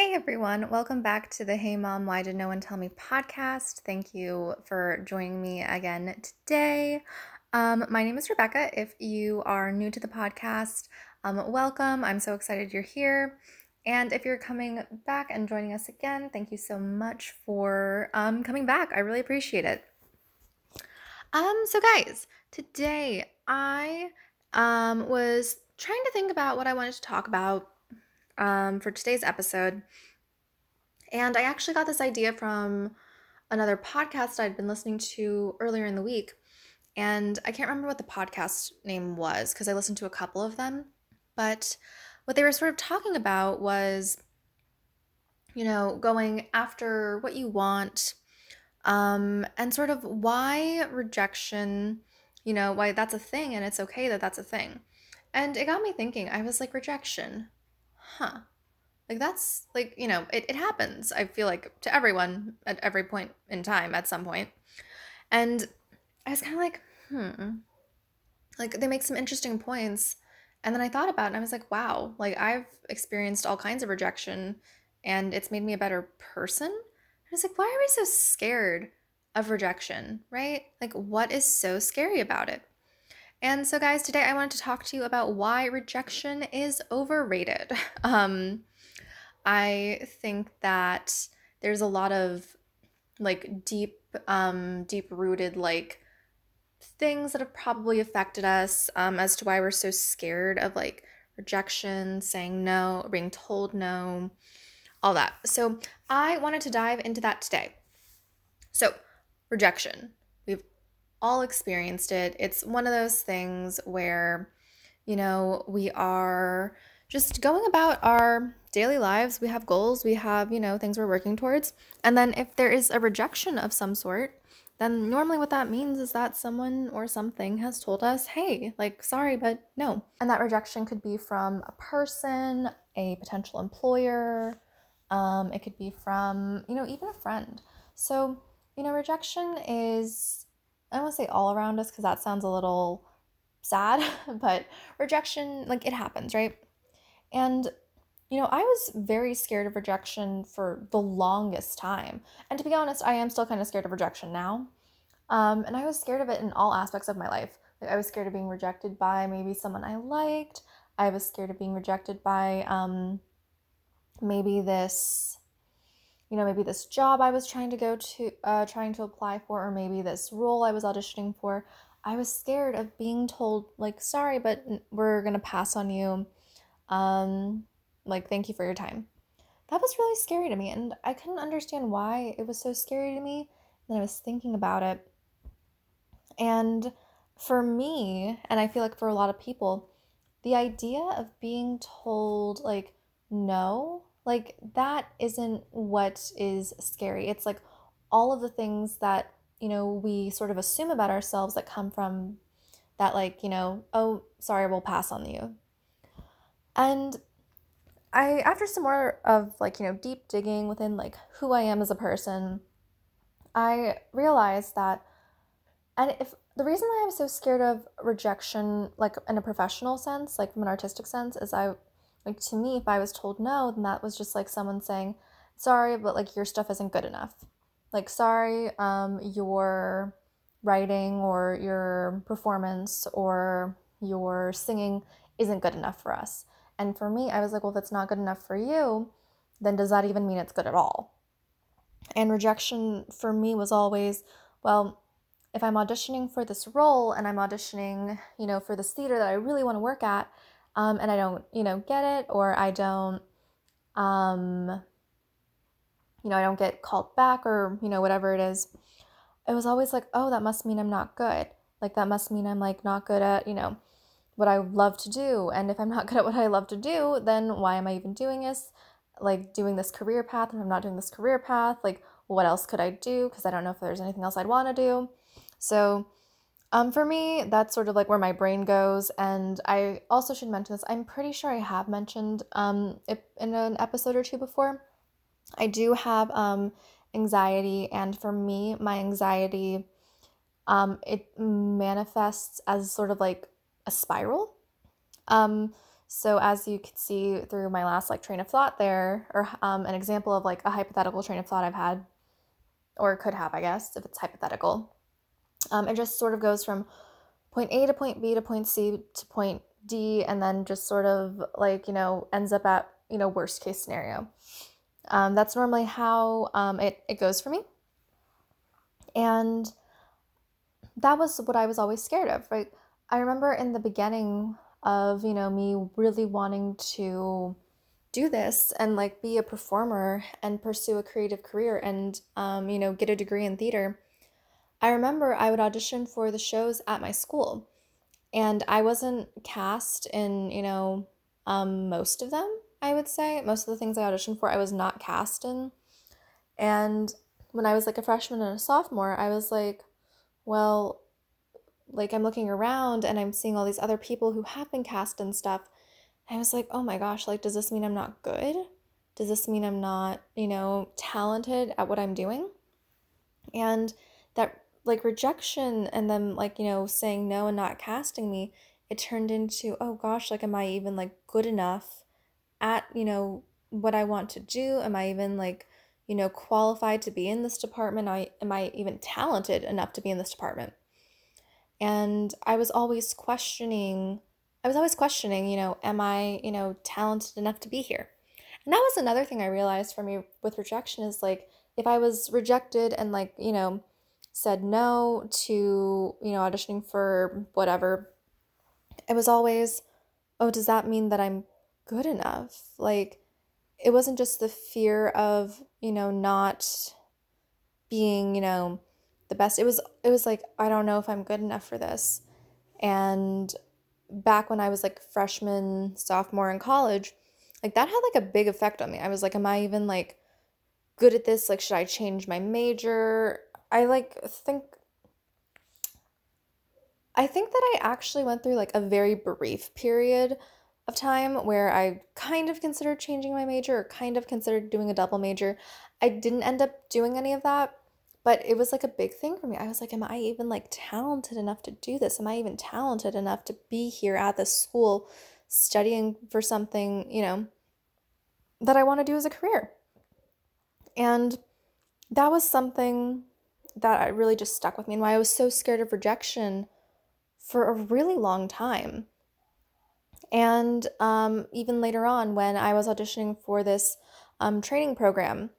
Hey everyone, welcome back to the Hey Mom, Why Did No One Tell Me podcast. Thank you for joining me again today. Um, my name is Rebecca. If you are new to the podcast, um, welcome. I'm so excited you're here. And if you're coming back and joining us again, thank you so much for um, coming back. I really appreciate it. Um, so guys, today I um, was trying to think about what I wanted to talk about um, for today's episode. And I actually got this idea from another podcast I'd been listening to earlier in the week. And I can't remember what the podcast name was because I listened to a couple of them. But what they were sort of talking about was, you know, going after what you want um, and sort of why rejection, you know, why that's a thing and it's okay that that's a thing. And it got me thinking, I was like, rejection huh. Like that's like you know it, it happens i feel like to everyone at every point in time at some point. And i was kind of like hmm. Like they make some interesting points. And then i thought about it and i was like wow like i've experienced all kinds of rejection and it's made me a better person? I was like why are we so scared of rejection right? Like what is so scary about it and so, guys, today I wanted to talk to you about why rejection is overrated. Um, I think that there's a lot of like deep, um, deep rooted like things that have probably affected us um, as to why we're so scared of like rejection, saying no, being told no, all that. So, I wanted to dive into that today. So, rejection all experienced it. It's one of those things where, you know, we are just going about our daily lives. We have goals, we have, you know, things we're working towards. And then if there is a rejection of some sort, then normally what that means is that someone or something has told us, hey, like, sorry, but no. And that rejection could be from a person, a potential employer, um, it could be from, you know, even a friend. So, you know, rejection is I don't want to say all around us because that sounds a little sad, but rejection, like it happens, right? And, you know, I was very scared of rejection for the longest time. And to be honest, I am still kind of scared of rejection now. Um, and I was scared of it in all aspects of my life. Like I was scared of being rejected by maybe someone I liked. I was scared of being rejected by um, maybe this you know, maybe this job I was trying to go to, uh, trying to apply for, or maybe this role I was auditioning for, I was scared of being told, like, sorry, but we're to pass on you. Um, like, thank you for your time. That was really scary to me, and I couldn't understand why it was so scary to me. And I was thinking about it. And for me, and I feel like for a lot of people, the idea of being told, like, no like that isn't what is scary. It's like all of the things that, you know, we sort of assume about ourselves that come from that like, you know, oh, sorry, we'll pass on you. And I after some more of like, you know, deep digging within like who I am as a person, I realized that and if the reason why I'm so scared of rejection, like in a professional sense, like from an artistic sense, is I like to me, if I was told no, then that was just like someone saying, sorry, but like your stuff isn't good enough. Like, sorry, um, your writing or your performance or your singing isn't good enough for us. And for me, I was like, well, if it's not good enough for you, then does that even mean it's good at all? And rejection for me was always, well, if I'm auditioning for this role and I'm auditioning, you know, for this theater that I really want to work at, um, and I don't, you know, get it or I don't, um, you know, I don't get called back or, you know, whatever it is, it was always like, oh, that must mean I'm not good. Like, that must mean I'm like not good at, you know, what I love to do. And if I'm not good at what I love to do, then why am I even doing this? Like, doing this career path. If I'm not doing this career path, like, what else could I do? Because I don't know if there's anything else I'd want to do. So, um, for me, that's sort of like where my brain goes. And I also should mention this. I'm pretty sure I have mentioned um, it in an episode or two before. I do have um, anxiety, and for me, my anxiety um, it manifests as sort of like a spiral. Um, So as you could see through my last like train of thought there, or um, an example of like a hypothetical train of thought I've had, or could have, I guess, if it's hypothetical. Um, it just sort of goes from point A to point B to point C to point D, and then just sort of like you know ends up at you know worst case scenario. Um, that's normally how um, it it goes for me, and that was what I was always scared of. Right, I remember in the beginning of you know me really wanting to do this and like be a performer and pursue a creative career and um, you know get a degree in theater i remember i would audition for the shows at my school and i wasn't cast in you know um, most of them i would say most of the things i auditioned for i was not cast in and when i was like a freshman and a sophomore i was like well like I'm looking around and I'm seeing all these other people who have been cast and stuff. I was like, oh my gosh, like, does this mean I'm not good? Does this mean I'm not, you know, talented at what I'm doing? And that like rejection and them like, you know, saying no and not casting me, it turned into, oh gosh, like, am I even like good enough at, you know, what I want to do? Am I even like, you know, qualified to be in this department? I am I even talented enough to be in this department? And I was always questioning, I was always questioning, you know, am I, you know, talented enough to be here? And that was another thing I realized for me with rejection is like, if I was rejected and like, you know, said no to, you know, auditioning for whatever, it was always, oh, does that mean that I'm good enough? Like, it wasn't just the fear of, you know, not being, you know, the best. It was it was like I don't know if I'm good enough for this. And back when I was like freshman, sophomore in college, like that had like a big effect on me. I was like am I even like good at this? Like should I change my major? I like think I think that I actually went through like a very brief period of time where I kind of considered changing my major or kind of considered doing a double major. I didn't end up doing any of that but it was like a big thing for me. I was like, am I even like talented enough to do this? Am I even talented enough to be here at this school studying for something, you know, that I want to do as a career? And that was something that really just stuck with me and why I was so scared of rejection for a really long time. And um, even later on, when I was auditioning for this um, training program,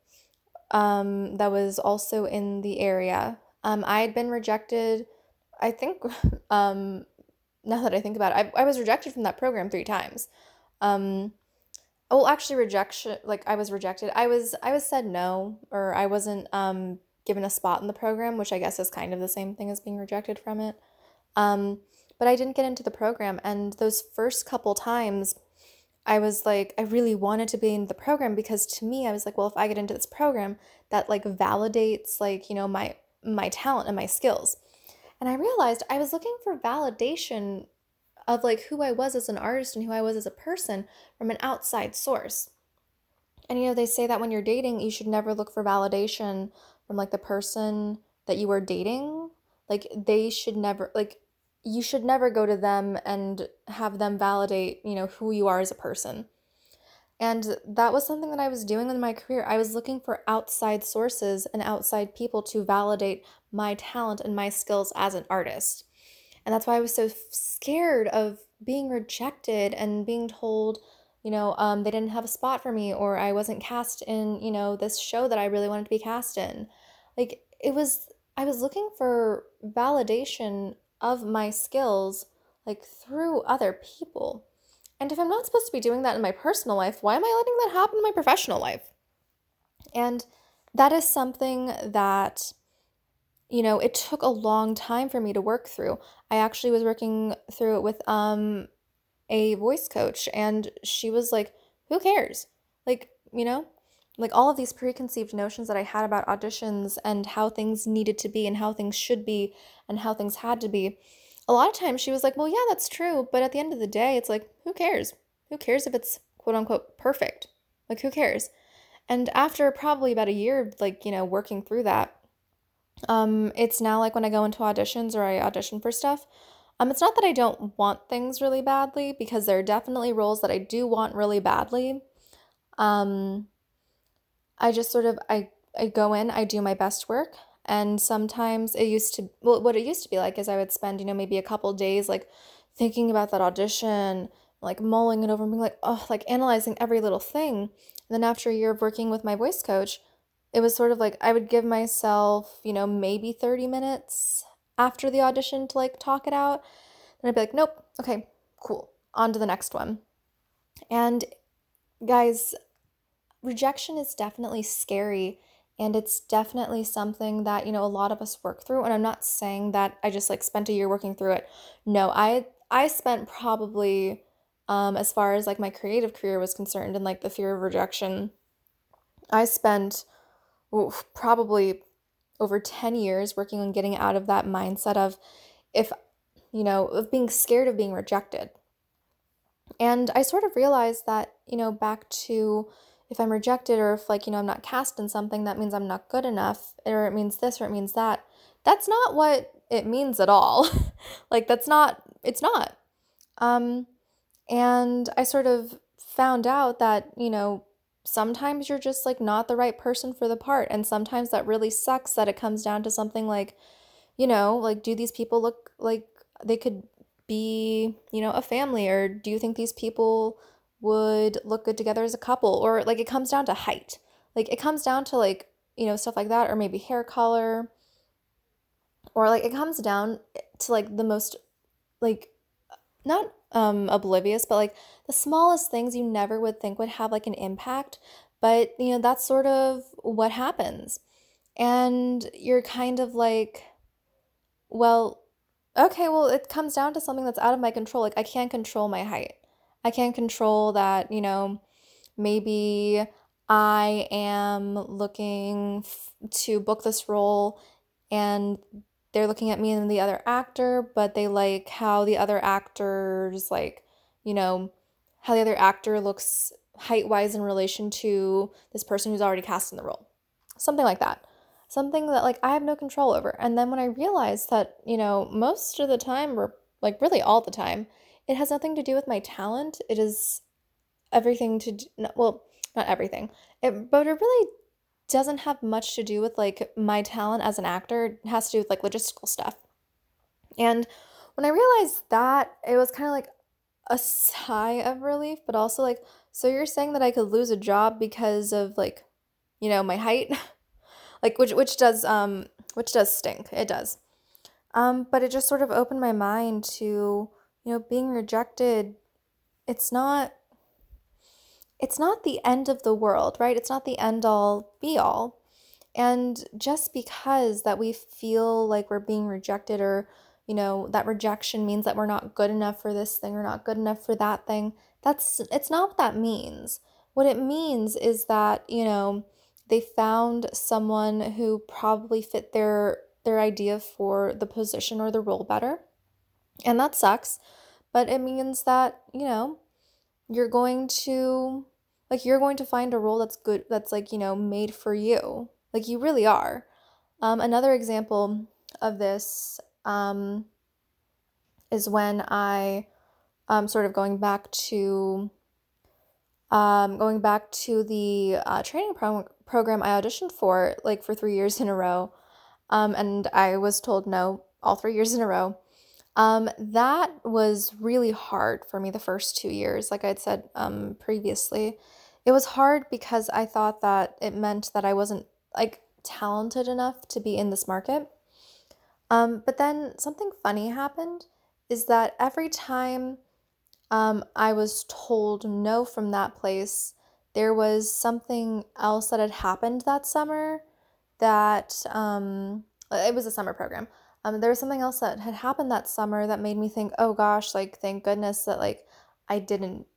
um, that was also in the area. Um, I had been rejected, I think, um, now that I think about it, I, I was rejected from that program three times. Well, actually, rejection, like I was rejected. I was, I was said no, or I wasn't um, given a spot in the program, which I guess is kind of the same thing as being rejected from it. Um, but I didn't get into the program. And those first couple times, I was like, I really wanted to be in the program because to me, I was like, well, if I get into this program, that like validates like, you know, my my talent and my skills. And I realized I was looking for validation of like who I was as an artist and who I was as a person from an outside source. And you know, they say that when you're dating, you should never look for validation from like the person that you are dating. Like they should never like you should never go to them and have them validate, you know, who you are as a person. And that was something that I was doing in my career. I was looking for outside sources and outside people to validate my talent and my skills as an artist. And that's why I was so scared of being rejected and being told, you know, um, they didn't have a spot for me or I wasn't cast in, you know, this show that I really wanted to be cast in. Like, it was, I was looking for validation of my skills like through other people. And if I'm not supposed to be doing that in my personal life, why am I letting that happen in my professional life? And that is something that you know, it took a long time for me to work through. I actually was working through it with um a voice coach and she was like, "Who cares?" Like, you know, like all of these preconceived notions that I had about auditions and how things needed to be and how things should be and how things had to be. A lot of times she was like, well, yeah, that's true. But at the end of the day, it's like, who cares? Who cares if it's quote unquote perfect? Like, who cares? And after probably about a year like, you know, working through that, um, it's now like when I go into auditions or I audition for stuff, Um, it's not that I don't want things really badly, because there are definitely roles that I do want really badly. Um, I just sort of I I go in, I do my best work, and sometimes it used to well, what it used to be like is I would spend you know maybe a couple days like thinking about that audition, like mulling it over and being like oh like analyzing every little thing. And then after a year of working with my voice coach, it was sort of like I would give myself you know maybe thirty minutes after the audition to like talk it out. And I'd be like, nope, okay, cool, on to the next one. And guys, rejection is definitely scary and it's definitely something that you know a lot of us work through and i'm not saying that i just like spent a year working through it. No i i spent probably um as far as like my creative career was concerned and like the fear of rejection i spent oof, probably over 10 years working on getting out of that mindset of if you know of being scared of being rejected. And i sort of realized that you know back to if I'm rejected or if like, you know, I'm not cast in something, that means I'm not good enough or it means this or it means that. That's not what it means at all. like that's not it's not. Um and I sort of found out that, you know, sometimes you're just like not the right person for the part and sometimes that really sucks that it comes down to something like, you know, like do these people look like they could be, you know, a family or do you think these people would look good together as a couple or like it comes down to height. Like it comes down to like you know stuff like that or maybe hair color. Or like it comes down to like the most like not um oblivious but like the smallest things you never would think would have like an impact but you know that's sort of what happens. And you're kind of like well okay well it comes down to something that's out of my control. Like i can't control my height I can't control that, you know, maybe I am looking f- to book this role and they're looking at me and the other actor, but they like how the other actors, like, you know, how the other actor looks height wise in relation to this person who's already cast in the role. Something like that. Something that, like, I have no control over. And then when I realized that, you know, most of the time, or like really all the time, it has nothing to do with my talent. It is everything to do, well, not everything. It, but it really doesn't have much to do with like my talent as an actor. It has to do with like logistical stuff. And when I realized that, it was kind of like a sigh of relief, but also like, so you're saying that I could lose a job because of like, you know, my height? like which which does um which does stink. It does. Um, but it just sort of opened my mind to you know, being rejected, it's not it's not the end of the world, right? It's not the end all be all. And just because that we feel like we're being rejected or, you know, that rejection means that we're not good enough for this thing or not good enough for that thing, that's it's not what that means. What it means is that, you know, they found someone who probably fit their their idea for the position or the role better and that sucks, but it means that, you know, you're going to like you're going to find a role that's good that's like, you know, made for you. Like you really are. Um, another example of this um, is when I um, sort of going back to um, going back to the uh, training pro- program I auditioned for like for three years in a row, um, and I was told no all three years in a row. Um, that was really hard for me the first two years, like I'd said um, previously. It was hard because I thought that it meant that I wasn't like talented enough to be in this market. Um, but then something funny happened is that every time um, I was told no from that place, there was something else that had happened that summer that um, it was a summer program um, there was something else that had happened that summer that made me think, oh gosh, like thank goodness that like I didn't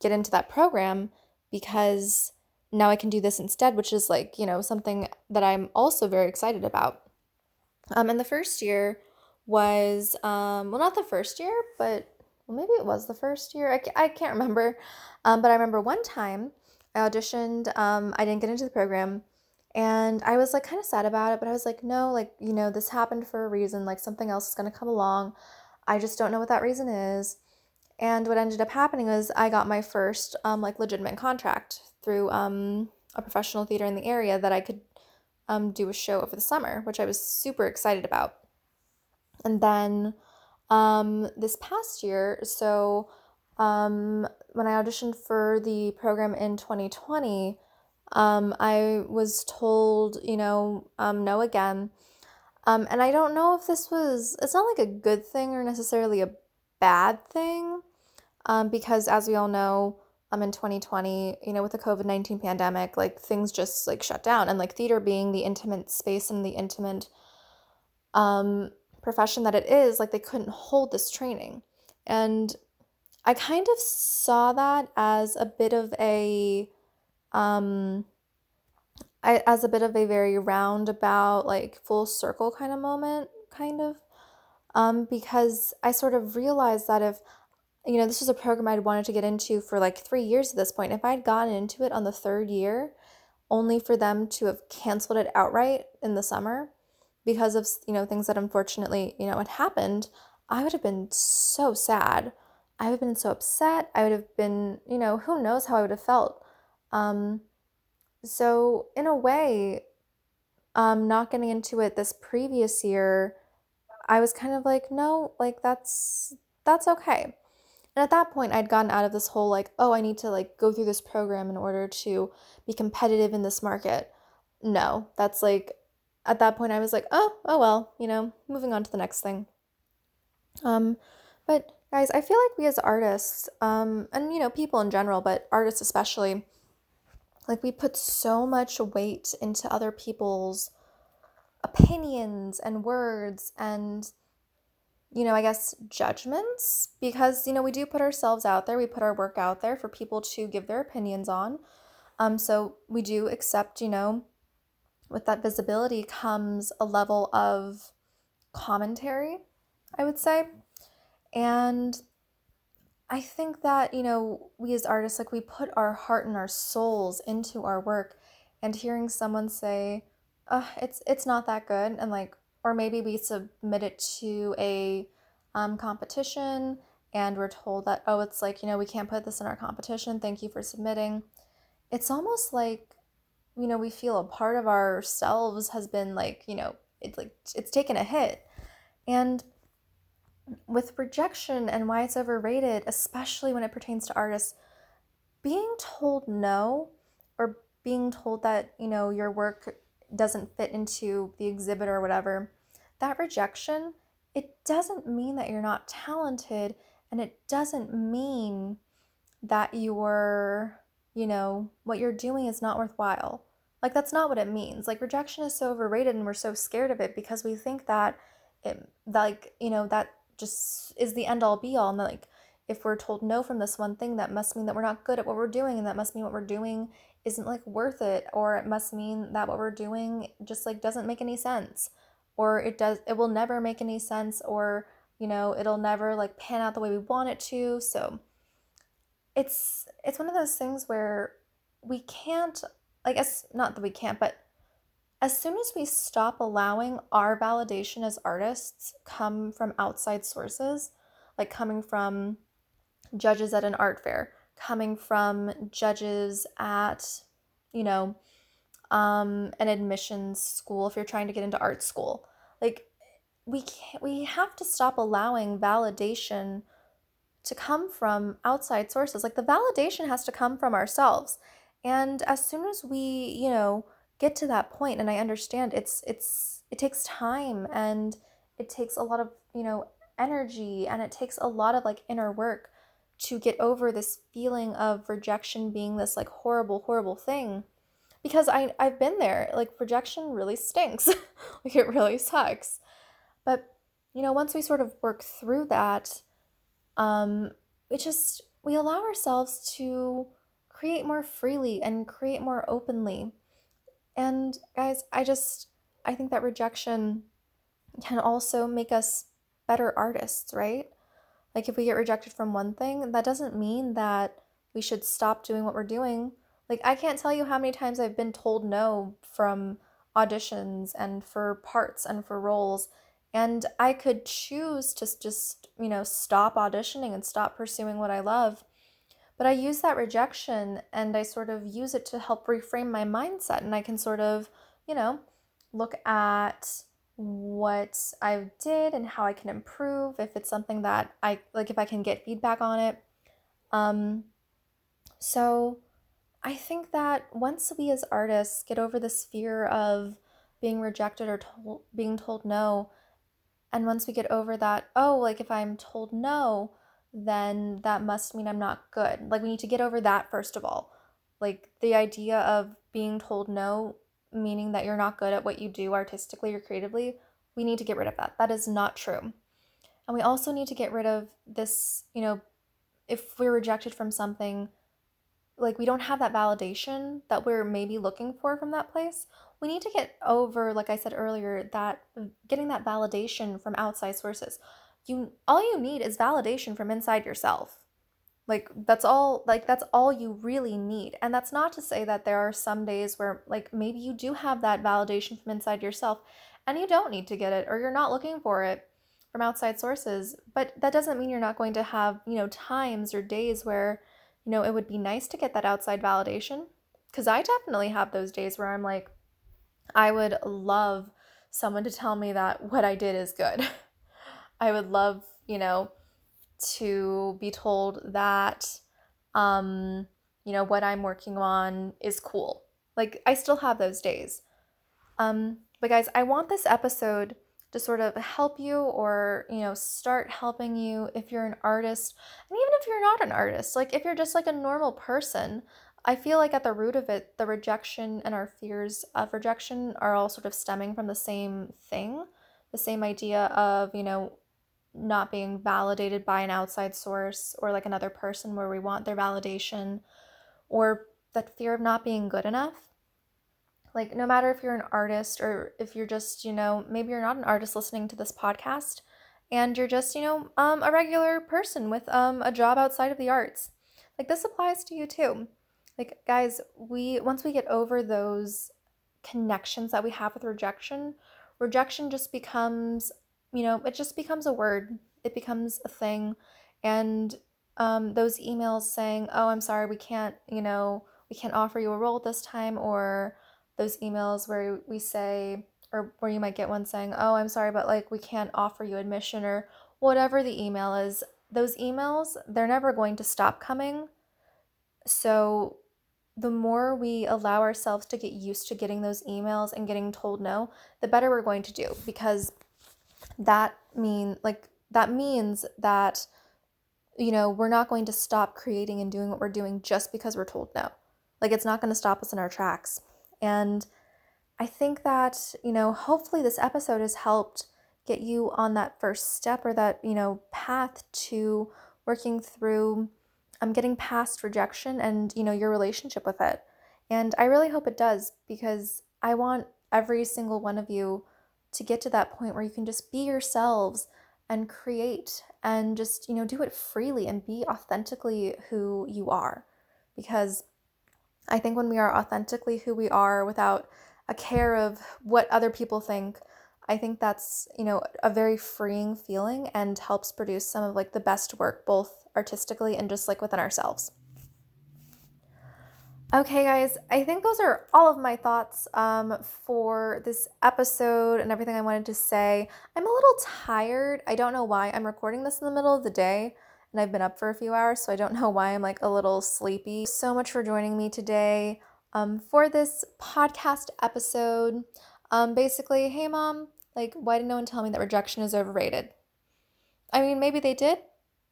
get into that program because now I can do this instead, which is like, you know, something that I'm also very excited about. Um, and the first year was, um, well, not the first year, but well, maybe it was the first year. I, I can't remember. Um, but I remember one time I auditioned, um, I didn't get into the program and I was like kind of sad about it, but I was like, no, like, you know, this happened for a reason. Like, something else is going to come along. I just don't know what that reason is. And what ended up happening was I got my first um, like legitimate contract through um, a professional theater in the area that I could um, do a show over the summer, which I was super excited about. And then um, this past year, so um, when I auditioned for the program in 2020, um, I was told, you know, um, no again. Um, and I don't know if this was, it's not like a good thing or necessarily a bad thing, um, because as we all know, um, in 2020, you know, with the COVID 19 pandemic, like things just like shut down. And like theater being the intimate space and the intimate um, profession that it is, like they couldn't hold this training. And I kind of saw that as a bit of a, um, I, as a bit of a very roundabout, like full circle kind of moment, kind of, um, because I sort of realized that if, you know, this was a program I'd wanted to get into for like three years at this point, if I'd gotten into it on the third year, only for them to have canceled it outright in the summer because of, you know, things that unfortunately, you know, had happened, I would have been so sad. I would have been so upset. I would have been, you know, who knows how I would have felt. Um, so in a way, um, not getting into it this previous year, I was kind of like, no, like that's that's okay. And at that point, I'd gotten out of this whole like, oh, I need to like go through this program in order to be competitive in this market. No, that's like at that point I was like, oh, oh well, you know, moving on to the next thing. Um, but guys, I feel like we as artists, um, and you know, people in general, but artists especially, like we put so much weight into other people's opinions and words and you know, I guess judgments because you know, we do put ourselves out there, we put our work out there for people to give their opinions on. Um so we do accept, you know, with that visibility comes a level of commentary, I would say. And I think that, you know, we as artists, like we put our heart and our souls into our work and hearing someone say, oh, it's it's not that good and like or maybe we submit it to a um, competition and we're told that oh it's like you know we can't put this in our competition thank you for submitting it's almost like you know we feel a part of ourselves has been like you know it's like it's taken a hit. And with rejection and why it's overrated especially when it pertains to artists being told no or being told that you know your work doesn't fit into the exhibit or whatever that rejection it doesn't mean that you're not talented and it doesn't mean that you're you know what you're doing is not worthwhile like that's not what it means. Like rejection is so overrated and we're so scared of it because we think that it like, you know, that just is the end all be all and like if we're told no from this one thing that must mean that we're not good at what we're doing and that must mean what we're doing isn't like worth it or it must mean that what we're doing just like doesn't make any sense or it does it will never make any sense or you know it'll never like pan out the way we want it to. So it's it's one of those things where we can't I guess not that we can't, but as soon as we stop allowing our validation as artists come from outside sources, like coming from judges at an art fair, coming from judges at, you know, um, an admissions school if you're trying to get into art school, like we can't, we have to stop allowing validation to come from outside sources. Like the validation has to come from ourselves. And as soon as we, you know, get to that point and I understand it's it's it takes time and it takes a lot of, you know, energy and it takes a lot of like inner work to get over this feeling of rejection being this like horrible horrible thing. Because I I've been there. Like rejection really stinks. Like it really sucks. But you know once we sort of work through that um it just we allow ourselves to create more freely and create more openly. And guys, I just I think that rejection can also make us better artists, right? Like if we get rejected from one thing, that doesn't mean that we should stop doing what we're doing. Like I can't tell you how many times I've been told no from auditions and for parts and for roles And I could choose to just, you know, stop auditioning and stop pursuing what I love. But I use that rejection and I sort of use it to help reframe my mindset. And I can sort of, you know, look at what I did and how I can improve if it's something that I like if I can get feedback on it. Um so I think that once we as artists get over this fear of being rejected or told, being told no, and once we get over that, oh, like if I'm told no, then that must mean I'm not good. Like we need to get over that first of all. Like the idea of being told no meaning that you're not good at what you do artistically or creatively, we need to get rid of that. That is not true. And we also need to get rid of this, you know, if we're rejected from something, like we don't have that validation that we're maybe looking for from that place. We need to get over, like I said earlier, that getting that validation from outside sources. You all you need is validation from inside yourself. Like that's all like that's all you really need. And that's not to say that there are some days where like maybe you do have that validation from inside yourself and you don't need to get it or you're not looking for it from outside sources. But that doesn't mean you're not going to have, you know, times or days where, you know, it would be nice to get that outside validation cuz I definitely have those days where I'm like I would love someone to tell me that what I did is good. I would love, you know, to be told that um you know what i'm working on is cool. Like i still have those days. Um but guys i want this episode to sort of help you or you know start helping you if you're an artist. And even if you're not an artist like if you're just like a normal person i feel like at the root of it the rejection and our fears of rejection are all sort of stemming from the same thing the same idea of you know not being validated by an outside source or like another person where we want their validation or that fear of not being good enough. Like, no matter if you're an artist or if you're just, you know, maybe you're not an artist listening to this podcast and you're just, you know, um, a regular person with um, a job outside of the arts. Like, this applies to you too. Like, guys, we, once we get over those connections that we have with rejection, rejection just becomes you know, it just becomes a word, it becomes a thing. And um, those emails saying, oh, I'm sorry, we can't, you know, we can't offer you a role this time, or those emails where we say, or where you might get one saying, oh, I'm sorry, but like we can't offer you admission, or whatever the email is, those emails, they're never going to stop coming. So the more we allow ourselves to get used to getting those emails and getting told no, the better we're going to do because that mean like that means that you know we're not going to stop creating and doing what we're doing just because we're told no. Like it's not going to stop us in our tracks. And i think that you know hopefully this episode has helped get you on that first step or that you know path to working through um, getting past rejection and you know your relationship with it. And i really hope it does because i want every single one of you to get to that point where you can just be yourselves and create and just, you know, do it freely and be authentically who you are. Because I think when we are authentically who we are without a care of what other people think, I think that's, you know, a very freeing feeling and helps produce some of like the best work both artistically and just like within ourselves. Okay, guys, I think those are all of my thoughts um, for this episode and everything I wanted to say. I'm a little tired. I don't know why. I'm recording this in the middle of the day and I've been up for a few hours, so I don't know why I'm like a little sleepy. So much for joining me today um, for this podcast episode. Um, basically, hey mom, like, why did no one tell me that rejection is overrated? I mean, maybe they did,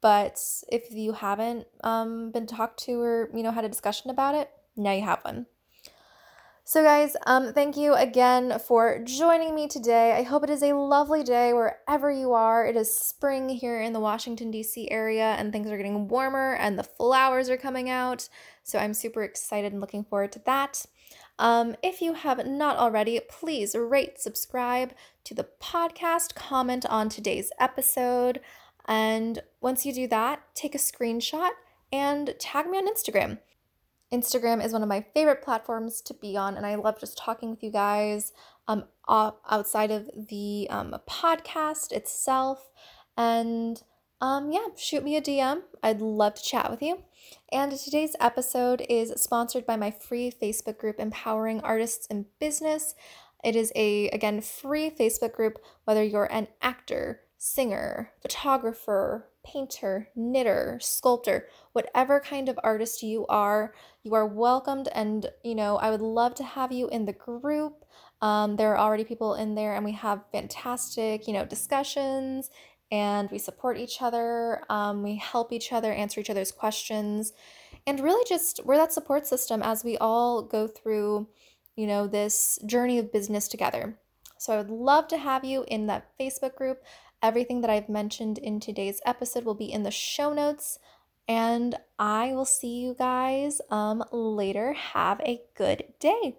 but if you haven't um, been talked to or you know had a discussion about it, now you have one. So, guys, um, thank you again for joining me today. I hope it is a lovely day wherever you are. It is spring here in the Washington, D.C. area, and things are getting warmer and the flowers are coming out. So, I'm super excited and looking forward to that. Um, if you have not already, please rate, subscribe to the podcast, comment on today's episode. And once you do that, take a screenshot and tag me on Instagram. Instagram is one of my favorite platforms to be on, and I love just talking with you guys um, outside of the um, podcast itself. And um, yeah, shoot me a DM. I'd love to chat with you. And today's episode is sponsored by my free Facebook group, Empowering Artists in Business. It is a, again, free Facebook group, whether you're an actor, singer, photographer, painter, knitter, sculptor, whatever kind of artist you are, you are welcomed. And, you know, I would love to have you in the group. Um, there are already people in there, and we have fantastic, you know, discussions and we support each other. Um, we help each other answer each other's questions, and really just we're that support system as we all go through, you know, this journey of business together. So I would love to have you in that Facebook group. Everything that I've mentioned in today's episode will be in the show notes. And I will see you guys um, later. Have a good day.